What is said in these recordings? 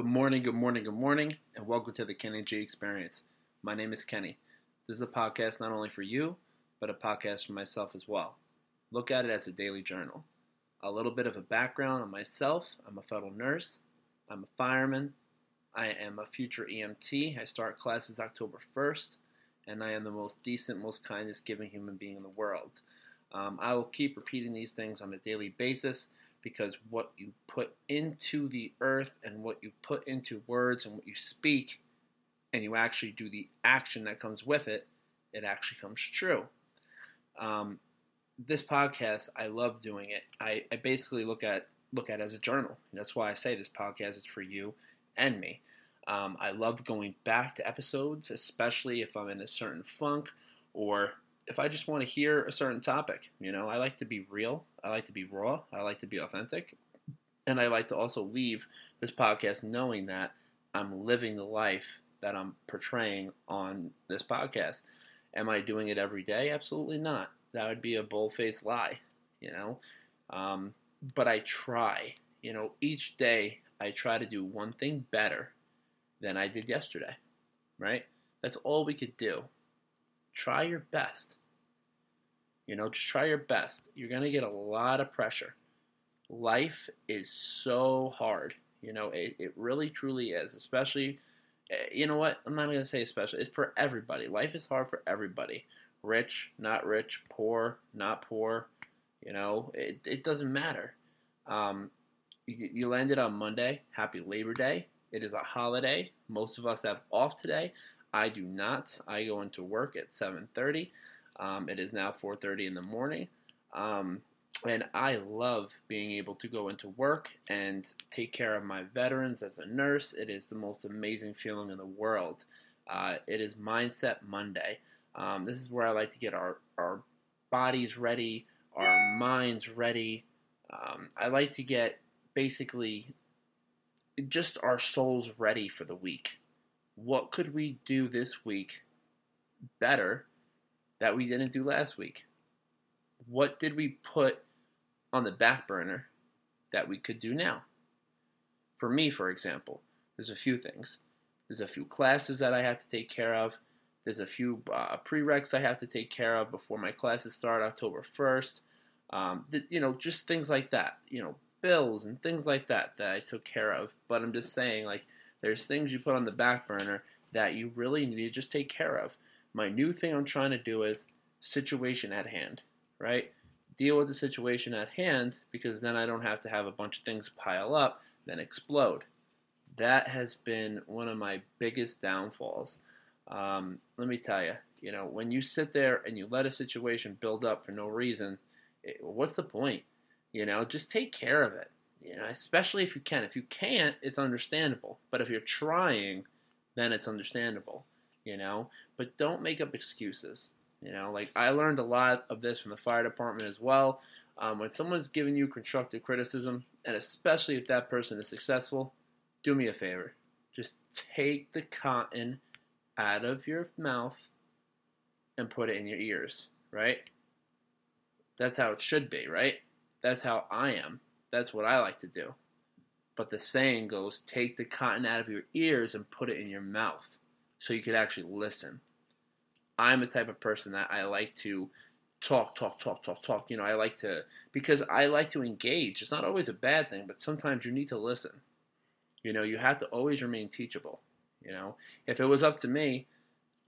Good morning, good morning, good morning, and welcome to the Kenny G Experience. My name is Kenny. This is a podcast not only for you, but a podcast for myself as well. Look at it as a daily journal. A little bit of a background on myself I'm a federal nurse, I'm a fireman, I am a future EMT. I start classes October 1st, and I am the most decent, most kindest giving human being in the world. Um, I will keep repeating these things on a daily basis because what you put into the earth and what you put into words and what you speak and you actually do the action that comes with it, it actually comes true. Um, this podcast, I love doing it. I, I basically look at look at as a journal. That's why I say this podcast is for you and me. Um, I love going back to episodes, especially if I'm in a certain funk or if I just want to hear a certain topic, you know, I like to be real, I like to be raw, I like to be authentic, and I like to also leave this podcast knowing that I'm living the life that I'm portraying on this podcast. Am I doing it every day? Absolutely not. That would be a bull-faced lie, you know. Um, but I try, you know, each day I try to do one thing better than I did yesterday, right? That's all we could do. Try your best. You know, just try your best. You're going to get a lot of pressure. Life is so hard. You know, it, it really truly is. Especially, eh, you know what? I'm not going to say especially. It's for everybody. Life is hard for everybody. Rich, not rich, poor, not poor. You know, it, it doesn't matter. Um, you, you landed on Monday. Happy Labor Day. It is a holiday. Most of us have off today. I do not. I go into work at 7:30. Um, it is now 4:30 in the morning, um, and I love being able to go into work and take care of my veterans as a nurse. It is the most amazing feeling in the world. Uh, it is Mindset Monday. Um, this is where I like to get our our bodies ready, our minds ready. Um, I like to get basically just our souls ready for the week. What could we do this week better that we didn't do last week? What did we put on the back burner that we could do now? For me, for example, there's a few things. There's a few classes that I have to take care of. There's a few uh, prereqs I have to take care of before my classes start October 1st. Um, th- you know, just things like that. You know, bills and things like that that I took care of. But I'm just saying, like, there's things you put on the back burner that you really need to just take care of. My new thing I'm trying to do is situation at hand, right? Deal with the situation at hand because then I don't have to have a bunch of things pile up, then explode. That has been one of my biggest downfalls. Um, let me tell you, you know, when you sit there and you let a situation build up for no reason, it, what's the point? You know, just take care of it. You know, especially if you can. If you can't, it's understandable. But if you're trying, then it's understandable you know, but don't make up excuses. You know, like I learned a lot of this from the fire department as well. Um, when someone's giving you constructive criticism, and especially if that person is successful, do me a favor. Just take the cotton out of your mouth and put it in your ears, right? That's how it should be, right? That's how I am. That's what I like to do. But the saying goes take the cotton out of your ears and put it in your mouth so you could actually listen. I'm the type of person that I like to talk, talk, talk, talk, talk. You know, I like to, because I like to engage. It's not always a bad thing, but sometimes you need to listen. You know, you have to always remain teachable. You know, if it was up to me,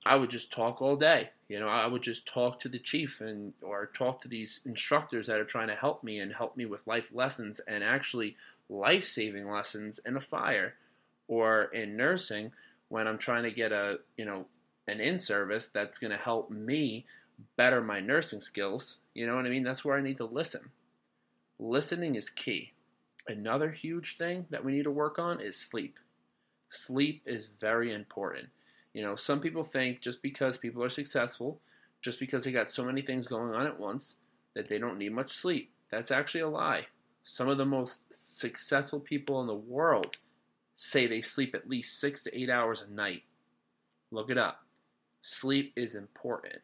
I would just talk all day. You know, I would just talk to the chief and or talk to these instructors that are trying to help me and help me with life lessons and actually life-saving lessons in a fire or in nursing when I'm trying to get a you know an in service that's going to help me better my nursing skills. You know what I mean? That's where I need to listen. Listening is key. Another huge thing that we need to work on is sleep. Sleep is very important. You know, some people think just because people are successful, just because they got so many things going on at once, that they don't need much sleep. That's actually a lie. Some of the most successful people in the world say they sleep at least six to eight hours a night. Look it up. Sleep is important.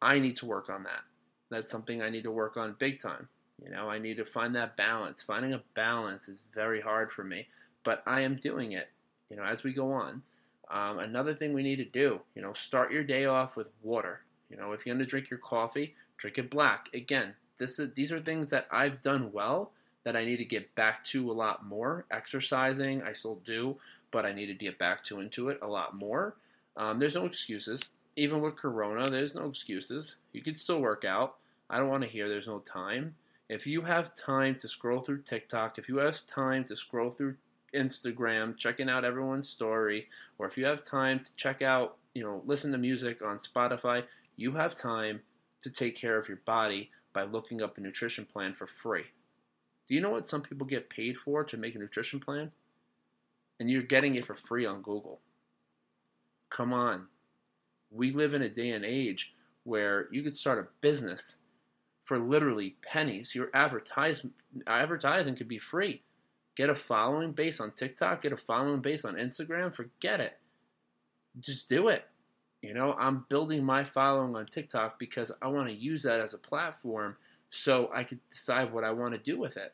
I need to work on that. That's something I need to work on big time. You know, I need to find that balance. Finding a balance is very hard for me. but I am doing it, you know, as we go on. Um, another thing we need to do, you know, start your day off with water. You know, if you're going to drink your coffee, drink it black. Again, this is, these are things that I've done well that I need to get back to a lot more. Exercising, I still do, but I need to get back to into it a lot more. Um, there's no excuses. Even with Corona, there's no excuses. You can still work out. I don't want to hear there's no time. If you have time to scroll through TikTok, if you have time to scroll through Instagram, checking out everyone's story, or if you have time to check out, you know, listen to music on Spotify, you have time to take care of your body by looking up a nutrition plan for free. Do you know what some people get paid for to make a nutrition plan? And you're getting it for free on Google. Come on. We live in a day and age where you could start a business for literally pennies. Your advertising advertising could be free. Get a following base on TikTok, get a following base on Instagram, forget it. Just do it. You know, I'm building my following on TikTok because I want to use that as a platform so I can decide what I want to do with it.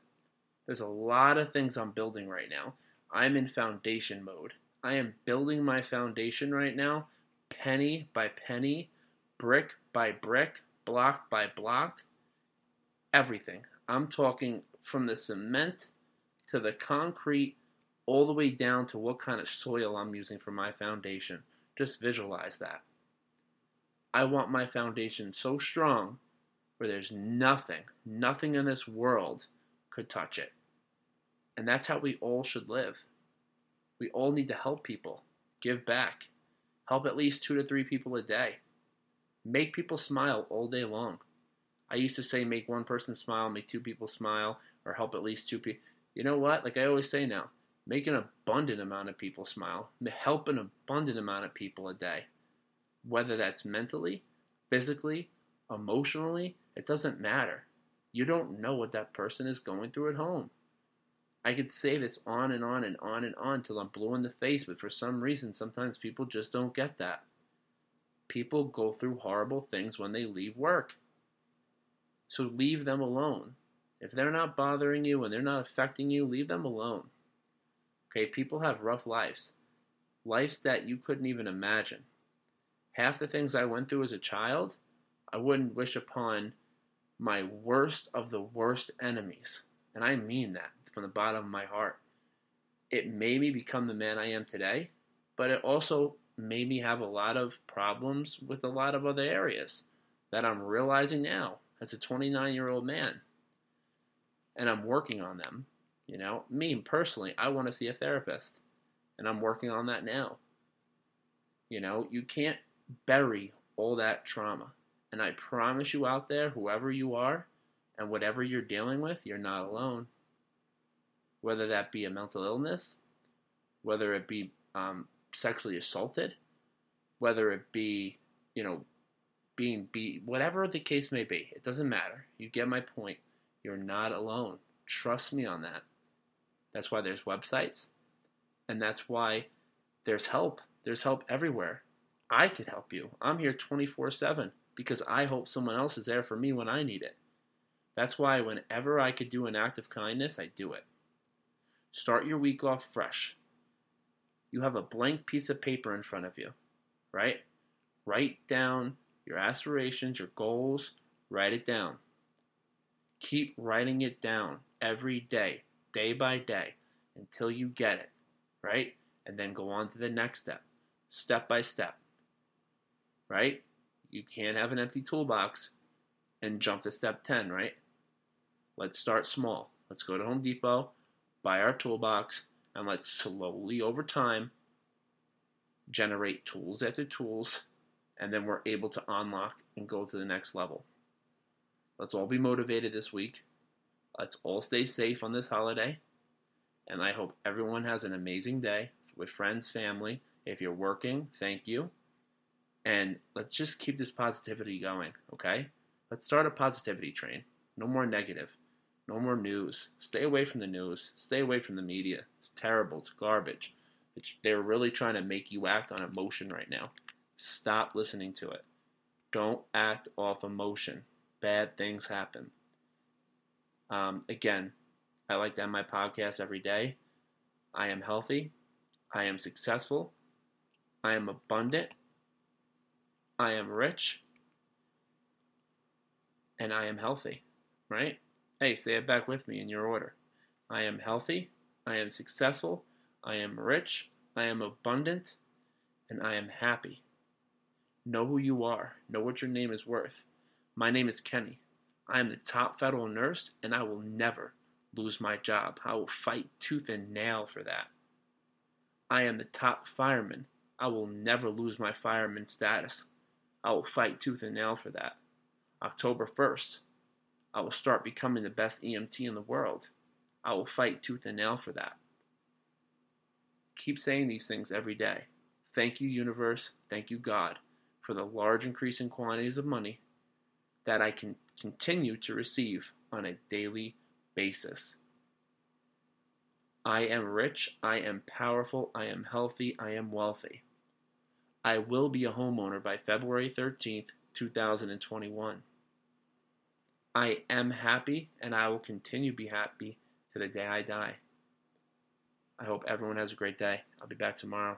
There's a lot of things I'm building right now. I'm in foundation mode. I am building my foundation right now, penny by penny, brick by brick, block by block, everything. I'm talking from the cement to the concrete, all the way down to what kind of soil I'm using for my foundation. Just visualize that. I want my foundation so strong where there's nothing, nothing in this world could touch it. And that's how we all should live. We all need to help people, give back, help at least two to three people a day, make people smile all day long. I used to say make one person smile, make two people smile, or help at least two people. You know what? Like I always say now, Make an abundant amount of people smile. Help an abundant amount of people a day. Whether that's mentally, physically, emotionally, it doesn't matter. You don't know what that person is going through at home. I could say this on and on and on and on till I'm blue in the face, but for some reason, sometimes people just don't get that. People go through horrible things when they leave work. So leave them alone. If they're not bothering you and they're not affecting you, leave them alone. Okay, people have rough lives, lives that you couldn't even imagine. Half the things I went through as a child, I wouldn't wish upon my worst of the worst enemies. And I mean that from the bottom of my heart. It made me become the man I am today, but it also made me have a lot of problems with a lot of other areas that I'm realizing now as a 29 year old man. And I'm working on them. You know, me personally, I want to see a therapist, and I'm working on that now. You know, you can't bury all that trauma. And I promise you out there, whoever you are and whatever you're dealing with, you're not alone. Whether that be a mental illness, whether it be um, sexually assaulted, whether it be, you know, being beat, whatever the case may be, it doesn't matter. You get my point. You're not alone. Trust me on that. That's why there's websites. And that's why there's help. There's help everywhere. I could help you. I'm here 24 7 because I hope someone else is there for me when I need it. That's why whenever I could do an act of kindness, I do it. Start your week off fresh. You have a blank piece of paper in front of you, right? Write down your aspirations, your goals, write it down. Keep writing it down every day day by day until you get it, right? And then go on to the next step, step by step, right? You can't have an empty toolbox and jump to step 10, right? Let's start small. Let's go to Home Depot, buy our toolbox, and let's slowly over time generate tools after tools, and then we're able to unlock and go to the next level. Let's all be motivated this week. Let's all stay safe on this holiday. And I hope everyone has an amazing day with friends, family. If you're working, thank you. And let's just keep this positivity going, okay? Let's start a positivity train. No more negative. No more news. Stay away from the news. Stay away from the media. It's terrible. It's garbage. It's, they're really trying to make you act on emotion right now. Stop listening to it. Don't act off emotion. Bad things happen. Um, again, I like to end my podcast every day I am healthy. I am successful. I am abundant. I am rich. And I am healthy, right? Hey, say it back with me in your order. I am healthy. I am successful. I am rich. I am abundant. And I am happy. Know who you are. Know what your name is worth. My name is Kenny. I am the top federal nurse, and I will never lose my job. I will fight tooth and nail for that. I am the top fireman. I will never lose my fireman status. I will fight tooth and nail for that. October 1st, I will start becoming the best EMT in the world. I will fight tooth and nail for that. Keep saying these things every day. Thank you, universe. Thank you, God, for the large increase in quantities of money that I can continue to receive on a daily basis. I am rich, I am powerful, I am healthy, I am wealthy. I will be a homeowner by February 13th, 2021. I am happy and I will continue to be happy to the day I die. I hope everyone has a great day. I'll be back tomorrow.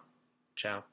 Ciao.